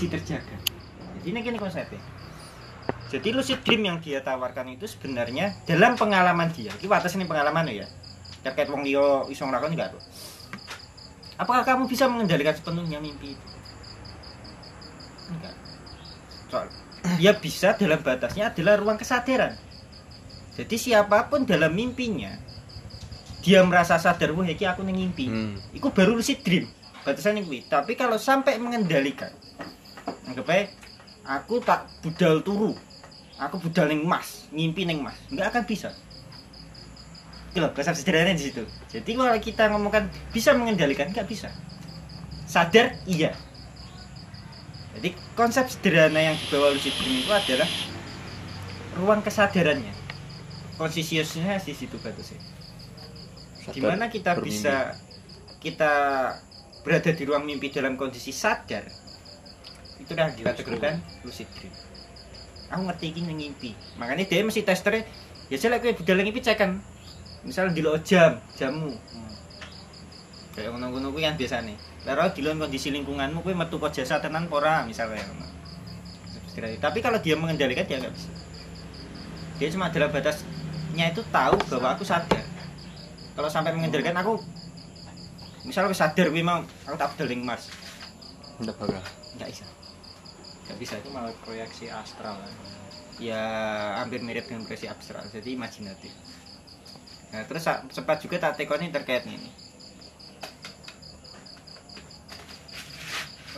kondisi terjaga. Jadi ini gini konsepnya. Jadi lucid dream yang dia tawarkan itu sebenarnya dalam pengalaman dia. Ini atas ini pengalaman ya. Terkait wong liya iso nglakoni enggak tuh apakah kamu bisa mengendalikan sepenuhnya mimpi itu? Enggak. Soal dia bisa dalam batasnya adalah ruang kesadaran. Jadi siapa pun dalam mimpinya dia merasa sadar wah iki aku ning ngimpi. Hmm. itu baru lucid dream. Batasan kuwi. Tapi kalau sampai mengendalikan anggap aja aku tak budal turu. Aku budal ning mas ngimpi ning mas. Nggak akan bisa. Itu loh konsep sederhananya di situ. Jadi kalau kita ngomongkan bisa mengendalikan nggak bisa. Sadar iya. Jadi konsep sederhana yang dibawa lucid dream itu adalah ruang kesadarannya. Konsisiusnya di situ batasnya. Sadar di mana kita bermimpi. bisa kita berada di ruang mimpi dalam kondisi sadar itu udah dikategorikan lucid dream. Aku ngerti ini ngimpi. Makanya dia mesti testernya ya saya lagi budal ngimpi cek kan. Misalnya di jam jamu kayak ngono-ngono kuwi kan biasane. Lalu di kondisi lingkunganmu kuwi metu kok jasa tenan apa ora misalnya. Tapi kalau dia mengendalikan dia nggak bisa. Dia cuma dalam batasnya itu tahu bahwa aku sadar. Kalau sampai mengendalikan aku misalnya aku sadar gue mau aku tak bedol ning Mars. Nggak bakal. nggak bisa nggak bisa. Itu malah proyeksi astral. Ya hampir mirip dengan proyeksi abstrak jadi imajinatif. Nah terus sempat juga tak tekoni terkait ini.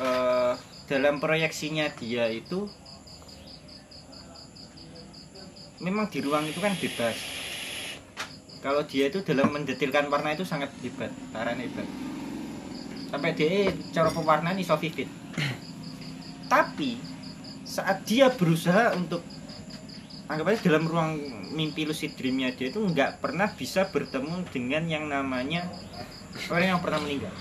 Eh, dalam proyeksinya dia itu memang di ruang itu kan bebas. Kalau dia itu dalam mendetilkan warna itu sangat hebat parah hebat. Sampai dia cara pewarnaan iso vivid tapi saat dia berusaha untuk anggap aja dalam ruang mimpi lucid dreamnya dia itu nggak pernah bisa bertemu dengan yang namanya orang yang pernah meninggal.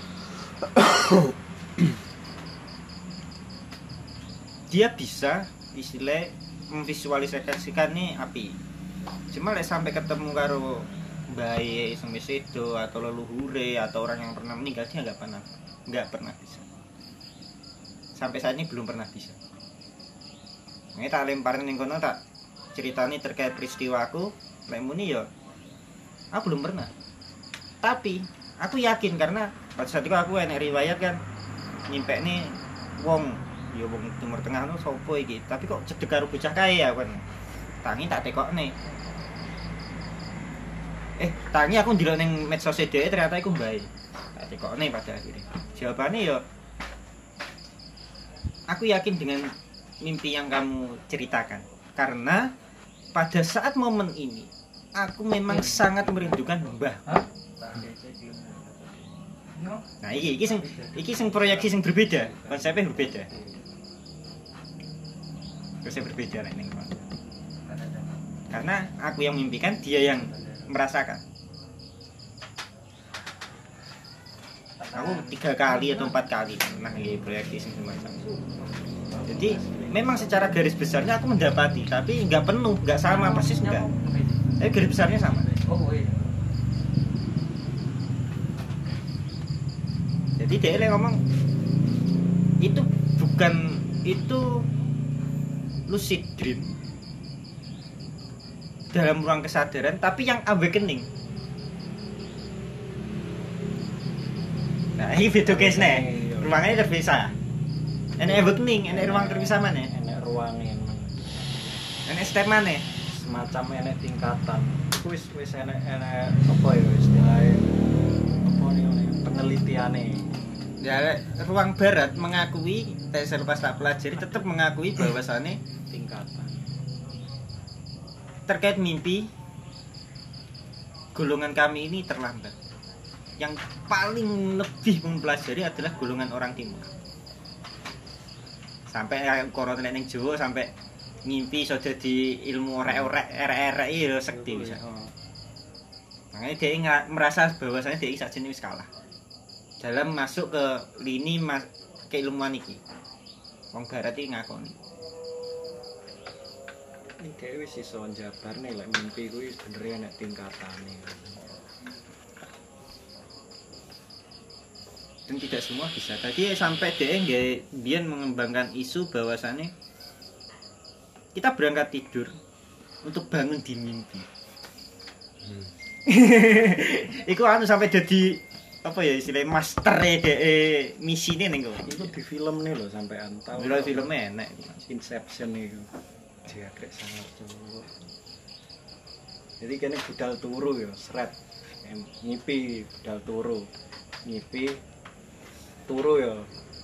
Dia bisa istilah memvisualisasikan nih api. Cuma lek sampai ketemu karo bayi wis sedo atau leluhure atau orang yang pernah meninggal dia nggak pernah nggak pernah bisa sampai saat ini belum pernah bisa. Ini tak lemparin ning kono tak ceritani terkait peristiwaku lek muni ya aku belum pernah. Tapi aku yakin karena pada saat itu aku enek riwayat kan nyimpen nih wong ya wong timur tengah nu sopo iki. Tapi kok cedek karo bocah kaya kan? Tangi tak tekok nih eh tangi aku ndelok ning medsos dhewe ternyata iku bae tak nih pada akhirnya. Jawabannya ya aku yakin dengan mimpi yang kamu ceritakan. Karena pada saat momen ini aku memang sangat merindukan mbah. Nah iki iki sing iki sing proyeksi sing berbeda. Konsepnya berbeda. Konsep berbeda lah ini karena aku yang mimpikan dia yang merasakan aku tiga kali atau empat kali pernah ya proyeksi sing semacam. Itu. jadi memang secara garis besarnya aku mendapati tapi nggak penuh nggak sama persis enggak tapi garis besarnya sama. Jadi dia yang ngomong itu bukan itu lucid dream. Dalam ruang kesadaran tapi yang awakening nah ini beda case nih. Ruangnya terpisah ini awakening ini ruang terpisah mana? Enek ruang yang ini step mana? Semacam enek tingkatan. Wis wis enek enek apa ya istilahnya? Apa nih nih penelitiannya ya ruang barat mengakui tes selepas tak pelajari tetap mengakui bahwasannya tingkatan. terkait mimpi golongan kami ini terlambat yang paling lebih mempelajari adalah golongan orang timur. Sampai kayak korona ning Jawa sampai ngimpi iso dadi ilmu orek-orek erek-erek ya sekti bisa. Oh. makanya dia nggak merasa bahwasanya dia saja wis kalah. Dalam masuk ke lini mas keilmuan iki. Wong barat iki ngakoni. Ini kayak wis iso jabar nih lek mimpi gue sebenarnya enek tingkatan nih dan tidak semua bisa. Tadi sampai dia nggak biar mengembangkan isu bahwasannya kita berangkat tidur untuk bangun di mimpi. Hmm. Iku anu sampai jadi apa ya istilahnya master de misi ini nih itu di film nih loh sampean tahu Kalau filmnya enak. Inception itu jagrek sangat turu jadi kene budal turu ya seret ngipi budal turu. Ngipi turu ya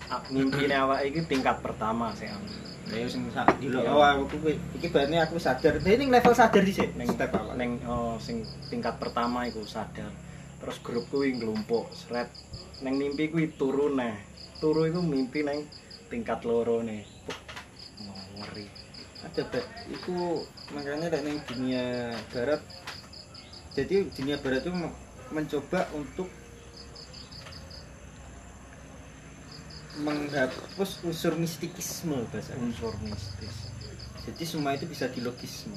Ah, mimpi awak iki tingkat pertama sih Am. Ya sing sak dilo Iya. awal aku iki barane aku sadar. Ini level sadar dhisik neng step awal. neng oh, sing tingkat pertama iku sadar terus grup kuwi nglumpuk seret neng mimpi kuwi turu neh turu iku mimpi neng tingkat loro nih ngeri Ada Pak. Iku makanya nek ning dunia barat jadi dunia barat itu me- mencoba untuk menghapus unsur mistikisme bahasa. unsur mistis Jadi semua itu bisa dilogisme.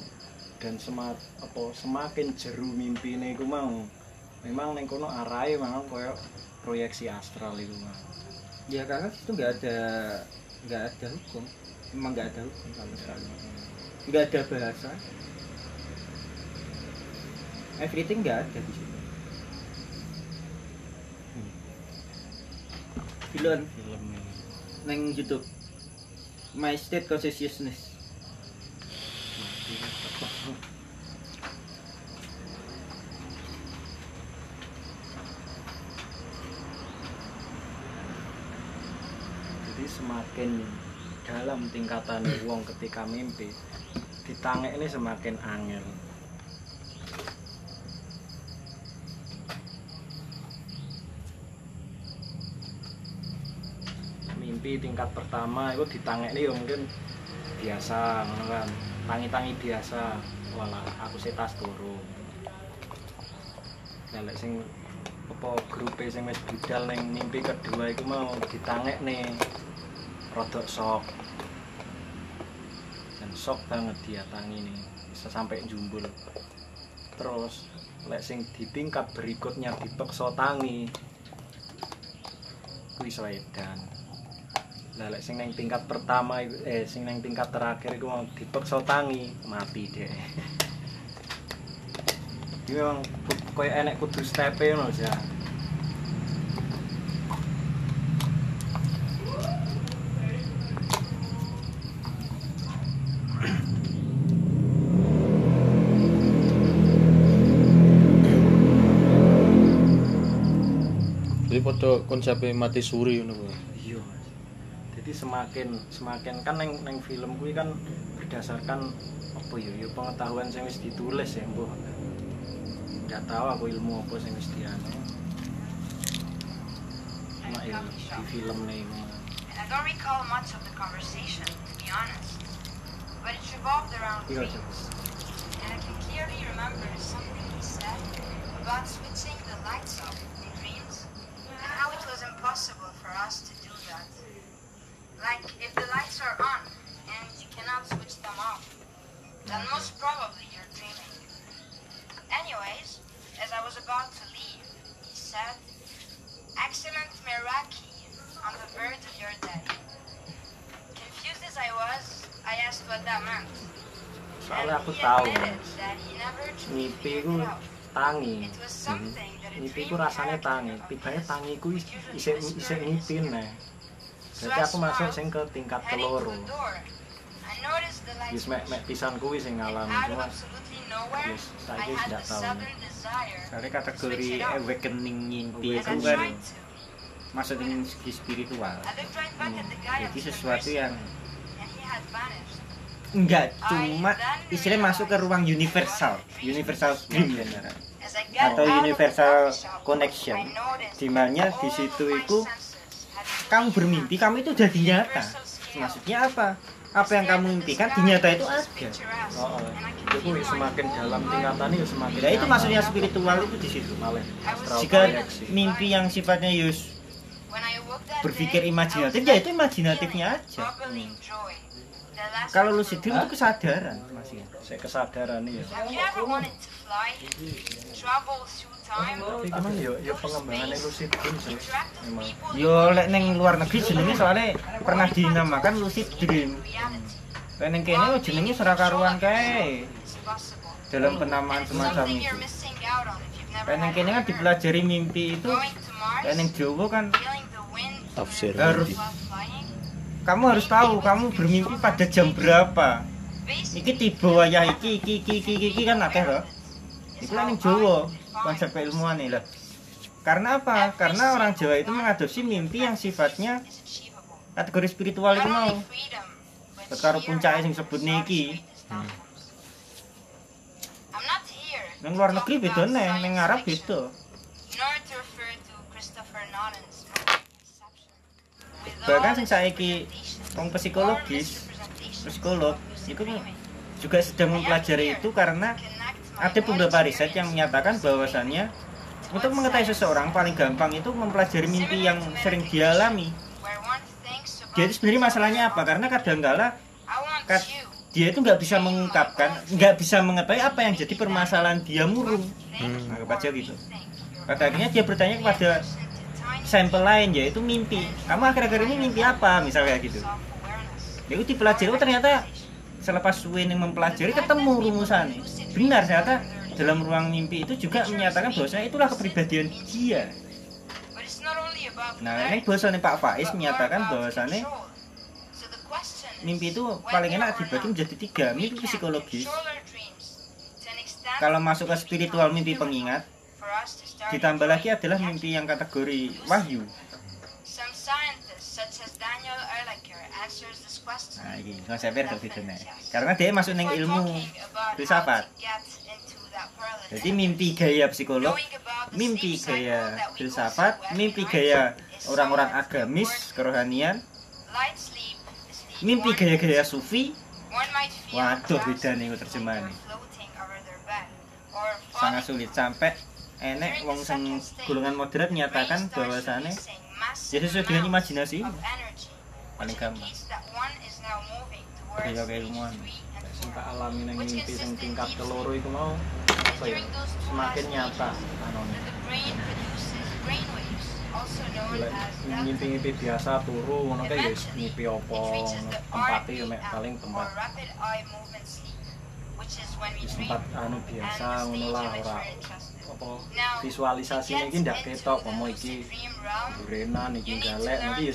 dan semat apa semakin jeru mimpi iku mau memang neng kono arahe memang koyo proyeksi astral itu mau Ya karena itu nggak ada nggak ada hukum. Emang nggak ada hukum sama sekali. Nggak ada bahasa. Everything nggak ada di situ. Film film ini neng YouTube. My State Consciousness. jadi semakin dalam tingkatan wong ketika mimpi ditangek ini semakin angel mimpi tingkat pertama itu ditangek ini ya mungkin biasa ngono kan. Tangi-tangi biasa. Walah aku sih tas turu. Lelek sing apa grupe sing wis budal ning mimpi kedua iku mau ditangek nih rodok sok dan sok banget dia tangi nih bisa sampai jumbul terus lek sing di tingkat berikutnya dipeksa tangi kuwi edan lah sing neng tingkat pertama eh sing neng tingkat terakhir iku mau dipeksa tangi mati deh Jadi memang koyo enek kudu stepe ngono ya. Jadi pada konsepnya mati suri ngono. Jadi semakin semakin kan neng neng film kuwi kan berdasarkan apa ya, ya pengetahuan sing wis ditulis ya, Mbah. Enggak tahu aku ilmu apa sing wis dianu. Cuma ya di film nih And I don't recall much of the conversation, to be honest. But it revolved around Iya, dreams. And I can clearly remember something he said about switching the lights off in dreams and how it was impossible for us to do that. Like, if the lights are on and you cannot switch them off, then most probably you're dreaming. Anyways, as I was about to leave, he said, Excellent Meraki, on the verge of your day. Confused as I was, I asked what that meant. Soalnya aku he tahu admitted that he never truly Mimpi figured ku it out. tangi. It was something that a Mimpi dream ku rasanya tangi. Tibanya his tangi ku would usually isih isih ngipin nih. Jadi I aku masuk sing ke tingkat keloro. lights Wis mek mek pisan kuwi sing ngalami cuma Yes, saiki sudden desire Soalnya to kategori awakening As itu kan masuk dengan segi spiritual. Jadi sesuatu yang with, and he had vanished. enggak cuma istilahnya masuk ke ruang universal, universal dream ya Atau universal connection. Noticed Di situ itu kamu bermimpi, kamu itu jadi nyata. Maksudnya apa? Apa yang kamu impikan di nyata itu ada. Oh, oh. Itu semakin dalam tingkatannya ya semakin Ya itu maksudnya spiritual itu di situ. Jika mimpi yang sifatnya yus berpikir imajinatif ya itu imajinatifnya aja. Kalau lucid dream itu kesadaran masih. saya kesadaran ya Tapi memang ya ya pengembangan lucid dream sih. Memang. Yo lek ning luar negeri jenenge soalnya pernah dinamakan lucid dream. Lek ning kene jenenge sera karuan kae. Dalam penamaan semacam itu. Lek ning kene kan dipelajari mimpi itu lek ning Jawa kan Tafsir Harus. kamu harus tahu kamu bermimpi pada jam berapa. Iki tiba wayah iki iki iki iki, iki kan akeh loh. Iku lek ning Jawa konsep keilmuan nih lah. Karena apa? Karena orang Jawa itu mengadopsi mimpi yang sifatnya kategori spiritual itu mau. Karo sing happiness sebut niki. here Ning luar negeri beda nih, ning Arab beda. Bahkan all sing its saiki representations wong or psikologis, psikolog itu juga sedang mempelajari itu karena ada beberapa riset yang menyatakan bahwasannya untuk mengetahui seseorang paling gampang itu mempelajari mimpi yang sering dia alami. where one thinks about Jadi sebenarnya masalahnya apa? Karena kadangkala kad- dia itu nggak bisa mengungkapkan, nggak bisa mengetahui apa yang jadi permasalahan dia murung. Hmm. Anggap aja gitu. Pada akhirnya dia bertanya kepada sampel lain yaitu mimpi. Kamu akhir-akhir ini mimpi apa? Misal kayak gitu. Ya itu dipelajari, oh ternyata selepas yang mempelajari ketemu rumusannya. Benar ternyata dalam ruang mimpi itu juga menyatakan bahwasanya itulah kepribadian dia. Nah, ini bahwasannya Pak Faiz menyatakan bahwasannya mimpi itu paling enak dibagi menjadi tiga mimpi psikologis. kalau masuk ke spiritual mimpi pengingat ditambah lagi adalah mimpi yang kategori wahyu Nah ini konsepnya beda nih karena dia masuk neng ilmu filsafat. jadi mimpi gaya psikolog mimpi gaya filsafat mimpi gaya orang-orang agamis kerohanian. Mimpi gaya-gaya sufi. Waduh, beda nih or sangat sulit sampai enek wong sing golongan moderat menyatakan bahwasannya ya sesuai dengan imajinasi. Paling gampang. Gaya keilmuan. Sing tak alami nang mimpi sing tingkat keloro iku mau apa ya? Semakin nyata anone. Lek mimpi-mimpi biasa turu ngono kae ya apa ngono. Tempate ya mek paling tempat wis tempat anu biasa ngono lah ora apa visualisasi iki ndak ketok pomo iki durenan iki galek nanti ya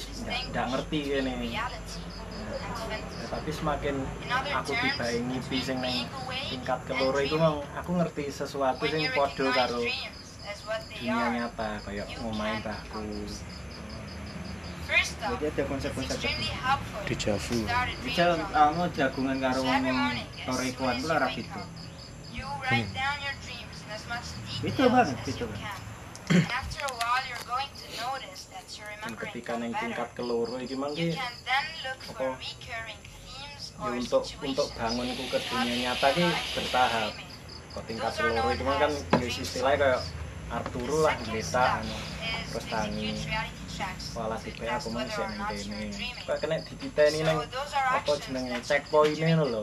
ndak ngerti kene. Tapi semakin aku dibae ngipi sing nang tingkat keloro itu mau aku ngerti sesuatu sing padha karo dunia nyata kayak ngomain mbahku. jadi ada konsep-konsep Di Javu. misal kamu jagungan karo wong torikoan itu gitu. Itu banget, itu banget. Ketika nang tingkat keloro iki mang ki apa? ya untuk untuk bangunku ke dunia nyata ki bertahap. kok tingkat keloro itu kan ya istilahnya kayak Arturo lah desa anu terus tangi. Walah tipe aku mau sih nang kene. Kok kena dititeni nang apa jenenge checkpoint ini lho.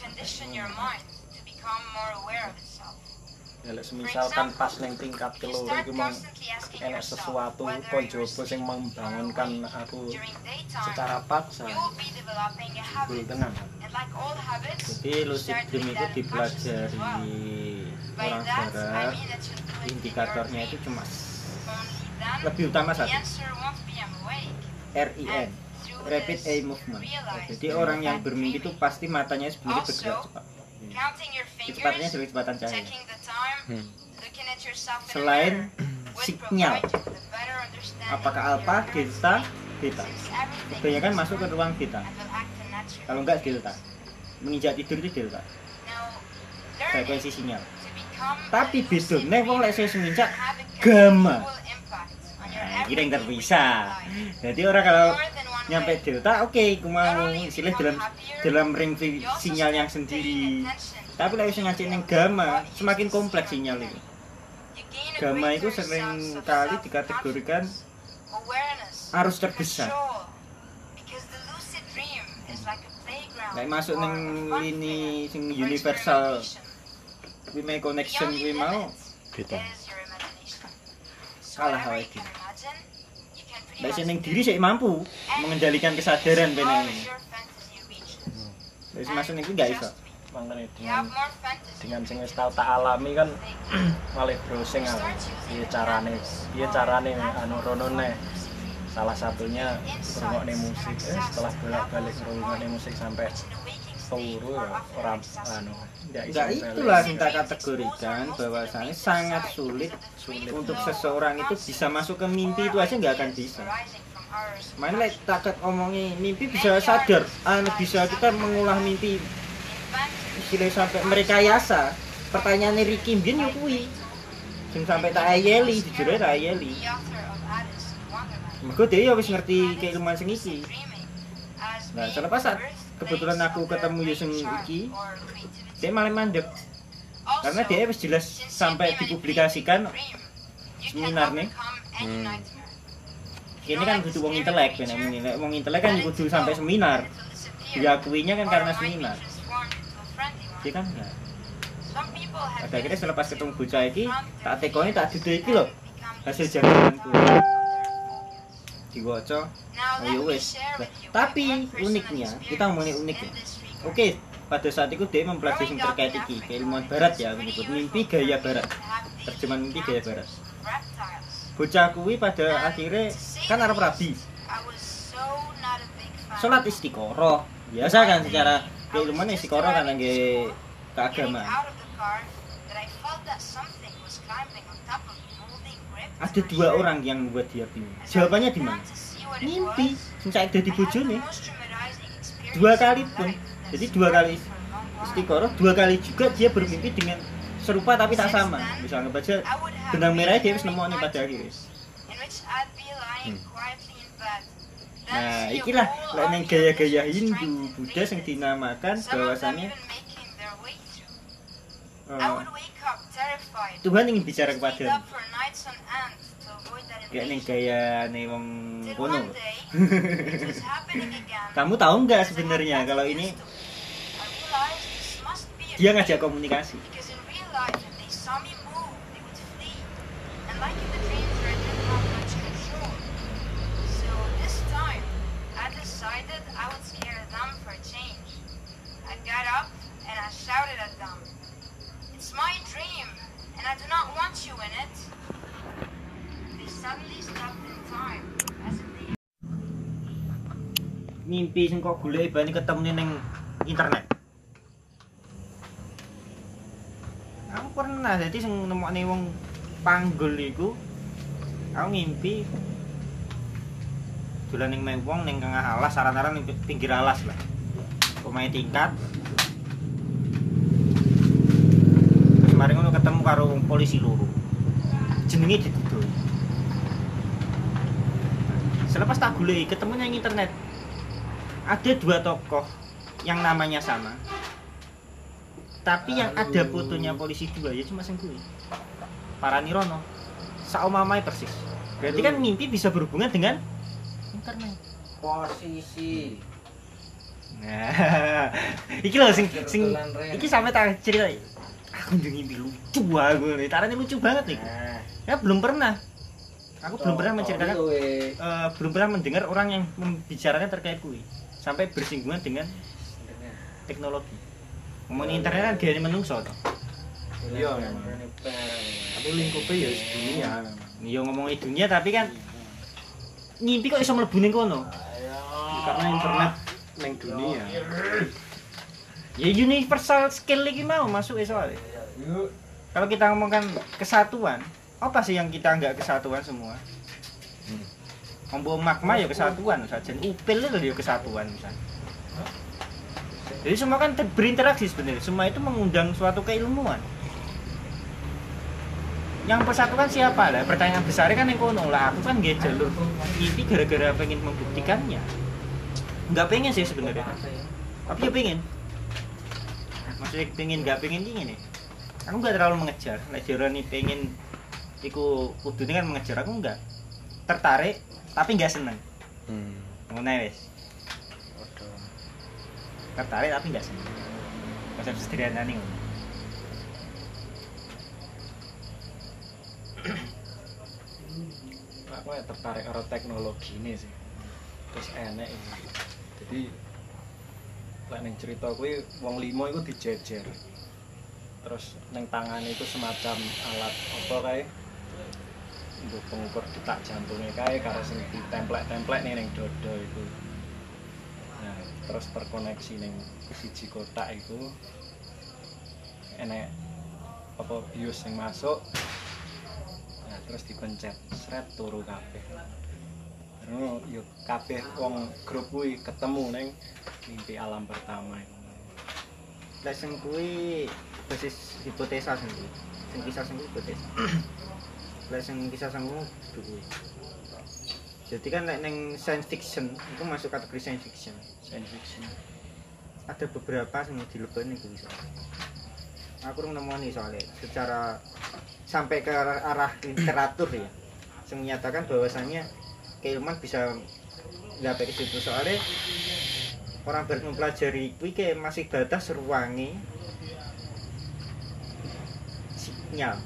Condition your mind to become more aware of itself. Ya semisal kan pas nang tingkat keloro iku mang yourself sesuatu you're jopo sing membangunkan aku secara paksa you will be developing a Betul habit. tenan. And like all habits, jadi lucid dream itu dipelajari orang barat indikatornya itu cuma lebih utama satu. REM rapid eye movement jadi orang yang bermimpi itu pasti matanya sebenarnya bergerak cepat counting your kecepatnya fingers, dari kecepatan cahaya. checking the time, Hmm. looking at yourself in a selain sinyal apakah alpha, since everything kebanyakan masuk ke ruang naturally. kalau enggak delta. Menginjak tidur itu delta. Now, frekuensi sinyal. to become tapi lucid bedone wong lek saya a gamma. considerable impact on your Nah, ini yang terpisah. jadi orang kalau nyampe delta oke aku only istilah become dalam dalam ring sinyal yang sendiri. Tapi wis ngacik ning gamma semakin kompleks sinyal a gamma itu sering kali dikategorikan arus terbesar. Lek masuk fun lini sing universal kuwi may connection kuwi mau kita. Whatever awake Mbak Sen diri sik mampu mengendalikan kesadaran bener ini. Mbak masuk ini gak iso. Mangkane dengan dengan sing wis tau tak alami kan malah browsing aku. Piye carane? Piye carane anu ronone? Salah satunya rungokne musik eh, setelah bolak-balik rungokne musik sampai turu ya ora anu Enggak itulah tak kategorikan bahwasanya sangat sulit untuk seseorang itu bisa masuk ke mimpi itu aja nggak akan bisa. Main lek tak ket omongi mimpi bisa sadar, anu bisa kita mengulah mimpi istilahnya sampai merekayasa. Pertanyaannya Ricky Mbien yo kuwi. Sing sampai tak ayeli, jujur tak ayeli. Mergo dia ya wis ngerti keilmuan sing iki. Nah, selepas saat kebetulan aku ketemu yo sing iki, dia malah mandek. Karena dia wis jelas sampai dipublikasikan seminar nih. Hmm. Ini kan kudu wong intelek ben menilai wong intelek kan kudu sampai seminar. Diakuinya kan karena seminar. Dia kan enggak. Pada akhirnya selepas ketemu bocah iki, tak tekoni tak duduk iki lho. Hasil jangkalanku. Diwaca. Oh ya. Nah, Tapi uniknya, kita ngomongin unik ya. Oke, pada saat itu dia mempelajari yang terkait iki, keilmuan barat ya, aku nyebut mimpi gaya barat. Terjemahan mimpi gaya barat. Bocah kuwi pada akhirnya kan arep rabi. Salat istiqoroh. Biasa kan secara keilmuan istiqoroh kan nggih keagamaan. Ada dua orang yang membuat dia bingung. Jawabannya di mana? Mimpi. Saiki dadi bojone. Dua kali pun. Jadi dua kali istiqoroh, dua kali juga dia bermimpi dengan serupa tapi tak sama. Bisa anggap aja benang merahnya dia wis nemu nih pada akhirnya. Nah, ikilah ning gaya-gaya Hindu, Buddha sing dinamakan bahwasanya eh, Tuhan ingin bicara kepada kayak ning gaya nih wong kono. Kamu tahu nggak sebenarnya kalau ini dia ngajak komunikasi. Mimpi sing kok golek bani ketemu ning internet. Aku pernah jadi sing nemokne wong panggul iku aku ngimpi dolan ning mewong ning tengah alas saran-saran ning pinggir alas lah. Pemain tingkat. Kemarin ngono ketemu karo polisi loro. Jenenge dituduh. Selepas tak goleki ketemu nang internet. Ada dua tokoh yang namanya sama. Tapi yang ada fotonya polisi dua ya cuma sing kuwi. Paranirono. Saomamai persis. Berarti kan mimpi bisa berhubungan dengan internet. posisi Nah, iki lho sing sing iki sampe tak cerita. Aku njuk ngimpi lucu aku nih. Tarane lucu banget nih. nah Ya belum pernah. Aku belum pernah menceritakan eh, belum pernah mendengar orang yang membicarakan terkait kui sampai bersinggungan dengan teknologi. Ngomongin internet kan gaya menungso toh. Iya, memang. tapi lingkupnya ya dunia Iya ngomongin dunia tapi kan ngimpi kok iso mlebu ning kono. karena internet neng dunia Ya universal skill iki mau masuk iso ae. Kalau kita ngomongkan kesatuan, apa sih yang kita nggak kesatuan semua? Ombo magma ya kesatuan saja. Upil itu ya kesatuan misalnya. Jadi semua kan ter- berinteraksi sebenarnya. Semua itu mengundang suatu keilmuan. Yang persatukan siapa lah? Pertanyaan besarnya kan yang kono lah. Aku kan gak jalur ini gara-gara pengen membuktikannya. Nggak pengen sih sebenarnya. Tapi ya pengen. Maksudnya pengen nggak pengen ini nih. Aku nggak terlalu mengejar. Lek nih pengen iku kudune kan mengejar aku enggak. Tertarik tapi nggak seneng. Hmm. ngono wis. Tertarik tapi nggak seneng. Konsep sederhana nih aku ya tertarik karo teknologi ini sih. Terus enek ini. Jadi lek neng cerita aku, wong limo itu dijejer. Terus neng tangan itu semacam alat apa kayak untuk pengukur detak jantungnya. Kae karo sing ditemplek-templek nih ning dodo itu. Nah terus terkoneksi ning siji kotak itu. Enek apa bios yang masuk. Nah terus dipencet. Seret turu kabeh. Terus yuk kabeh wong grup kuwi ketemu ning mimpi alam pertama itu. Lek sing kuwi basis hipotesa sing kuwi. Sing kisah sing hipotesa lek sing kisah kudu kuwi jadi kan lek ning science fiction itu masuk kategori science fiction. Science fiction. Ada beberapa sing dileboni kuwi soalnya. Aku urung nemoni soalnya secara sampai ke arah, arah literatur ya yang menyatakan bahwasannya keilmuan bisa nggak ke situ soalnya orang barat mempelajari kuwi kayak masih batas ruangi sinyal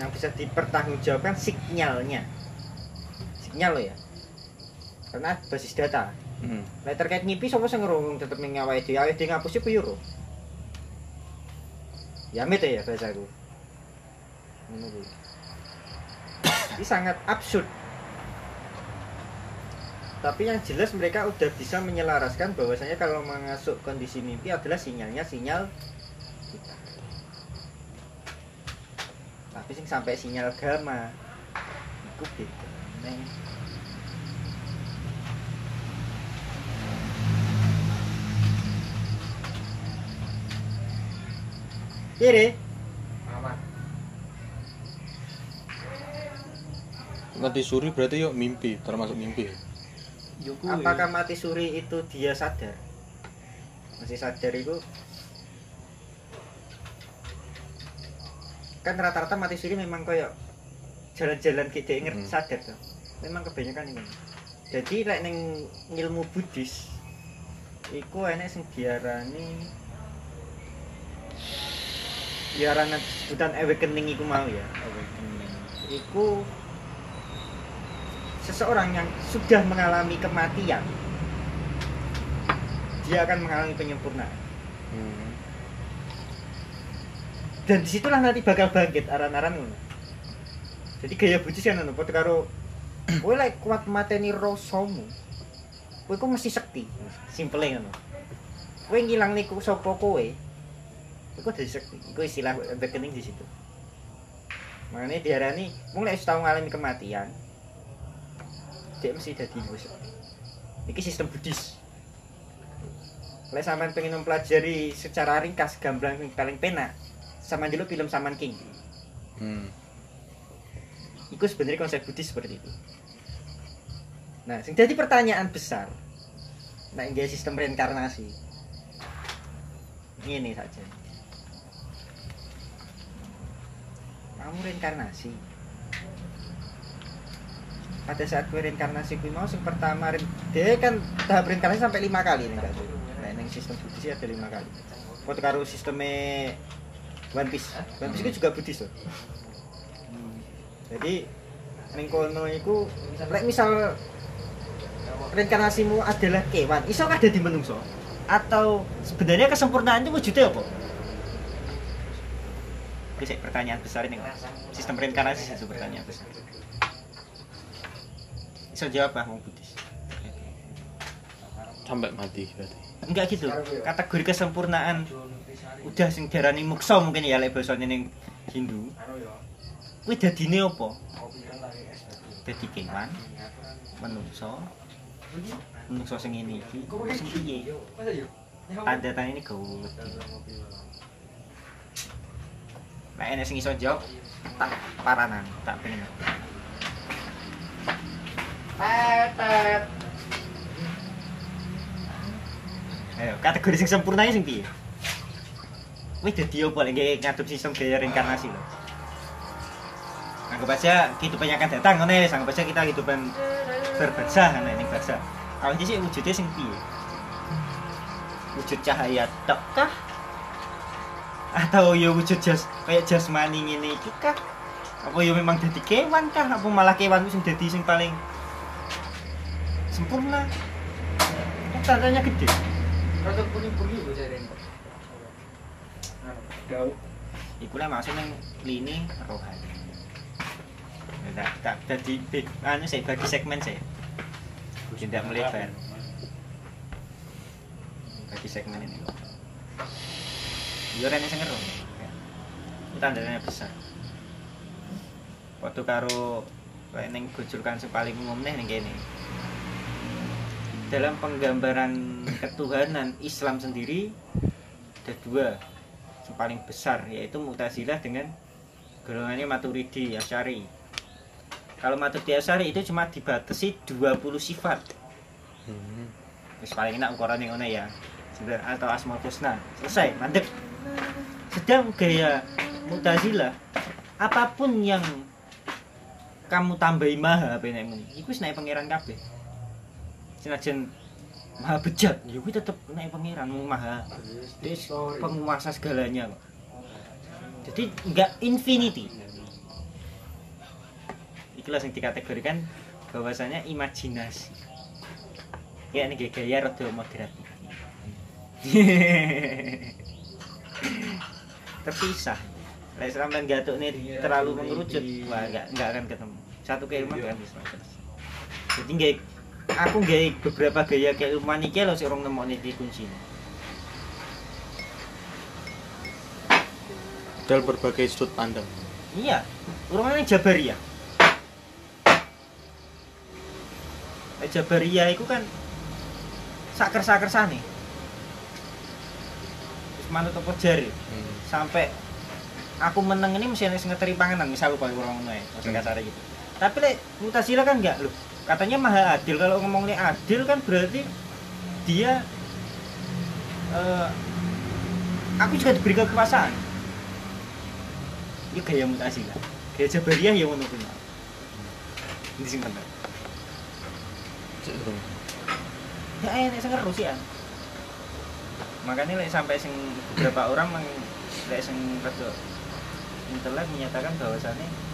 yang bisa dipertanggungjawabkan sinyalnya sinyal loh ya karena basis data Hmm. Lah terkait ngipi sapa sing ngrungung tetep ning awake dhewe awake dhewe ngapus yo ro? Ya mit ya. Ngono kuwi. Ini sangat absurd. Tapi yang jelas mereka udah bisa menyelaraskan bahwasanya kalau masuk kondisi mimpi adalah sinyalnya sinyal kita. Tapi sing sampai sinyal gamma itu beda. Neng Kiri. Nanti suri berarti yuk mimpi, termasuk mimpi. Apakah mati suri itu dia sadar? Masih sadar itu? Kan rata-rata mati suri memang kayak jalan-jalan gitu ngerti Hmm. sadar tuh. Memang kebanyakan ini. Jadi lek ning ilmu Buddhis iku enek sing diarani diarani sebutan awakening iku mau ya. awakening Iku seseorang yang sudah mengalami kematian dia akan mengalami penyempurnaan Hmm. Dan di situlah nanti bakal bangkit aran-aran jadi gaya Buddhis kan ngono padha karo kowe lek kuat mateni rasamu kowe ku mesti sekti. Simple ngono. Kowe ngilang niku sapa kowe? Iku dadi sekti. Iku istilah awakening di situ. Makanya diarani wis tau ngalami kematian dia mesti wis sekti. Iki sistem Buddhis. Lek sampean pengen mempelajari secara ringkas gamblang paling penak sama dulu film Saman King. Hmm. itu sebenarnya konsep Buddhis seperti itu. Nah sing jadi pertanyaan besar nah ini sistem reinkarnasi. Ini saja. Kamu reinkarnasi? Pada saat gue reinkarnasi gue mau yang pertama dia kan tahap reinkarnasi sampai lima kali nih nah ini sistem Buddhis ada lima kali. Foto karo sistemnya One Piece. One Piece itu juga Buddhis loh. Jadi ning kono iku misal reinkarnasimu adalah kewan iso ada di menungso? Atau sebenarnya kesempurnaan itu wujudnya apa? Ini pertanyaan besar ini sistem reinkarnasi itu pertanyaan besar. Iso jawab lah wong Buddhis. Sampai mati berarti. Enggak gitu. Kategori kesempurnaan. Udah sing diarani muksa mungkin ya lek basane ning Hindu. Kuwi dadine apa? Dadi. Kewan menungso. Menungso? Sing ngene iki. Sing piye? Tanda ini gawe Nah, ini sing iso jawab tak paranan, tak pengen. Petet. Ayo, kategori sing sempurna sing piye? Wih, dadi opo lek nggih ngadep sistem gaya reinkarnasi lho. Anggap aja kehidupan yang akan datang ngono ya, anggap aja kita kehidupan berbangsa kan ini bangsa. Awak sih wujudnya sing piye? Wujud cahaya tok kah? Atau ya wujud jas kayak jasmani ngene iki kah? apa ya memang jadi kewan kah apa malah kewan itu sing jadi sing paling sempurna Kan tandanya gede Rada puni-puni gue cari kok. Daun. iku lah masuk nang lini rohani. Tak tak jadi big anu saya bagi segmen saya tidak melebar bagi segmen ini. Yo rene sing ngeru. Itu tandanya besar. Waktu karo kayak neng gujulkan sing paling umum nih ning kene dalam penggambaran ketuhanan Islam sendiri ada dua yang paling besar yaitu Mu'tazilah dengan golongannya Maturidi Asyari. Kalau Maturidi Asyari itu cuma dibatasi 20 sifat. Hmm. Terus paling enak ukuran yang ya. Atau Asmaul Husna. Selesai, mandek. Sedang gaya Mu'tazilah apa pun yang kamu tambahi maha apa yang itu naik pangeran kabeh. Senajan maha bejat, ya kuwi tetep naik pangeran maha penguasa segalanya kok. Jadi enggak infinity. Itulah yang dikategorikan bahwasanya imajinasi. Ya ini gaya rada moderat. Terpisah. Lek sampean gatuk nih terlalu mengerucut, wah enggak enggak akan ketemu. Satu keilmuan kan bisa. Jadi nggak aku nggak beberapa gaya keilmuan iki lho sik orang nemokne di kuncinya. Dari berbagai sudut pandang. Iya, urungannya Jabariyah. Nek Jabariyah itu kan saker-saker sane. Terus manut apa jari Hmm. sampai aku meneng ini mesti ngeteri panganan misal kalau kurang ngono ya, maksud kasar gitu. Tapi lek Mutasila kan enggak loh. Katanya maha adil kalau ngomongnya adil kan berarti dia eh, aku juga diberi kekuasaan. Ini gaya Mutasila. Gaya Jabariyah yang kuwi. Ini sing bener. Cek dong. Ya enak sing ngeru sih ya. Makanya sampai sing beberapa orang lek sing rada intelek menyatakan bahwasannya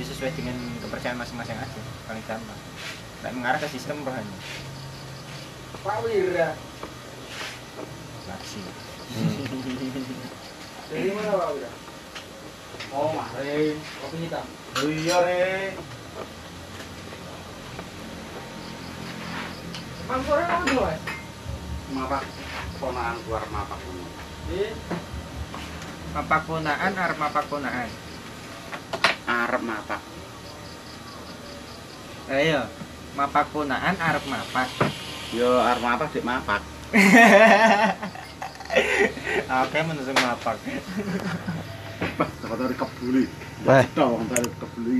dia sesuai dengan kepercayaan masing-masing aja paling gampang lek mengarah ke sistem rohani Pak Wira. Laksi. Dari mana Pak Wira? Oh, marin. Kopi hitam. Iya, Re. Mangkore mau dua. mapak ponaan keluar mapak ini. Mapak ponaan arep mapak ponaan Arep mapak. ayo mapak ponaan arep mapak Yo arep mapak dik mapak. oke menusuk mapak Bah, kata dari kebuli. Bah. Dong dari kebuli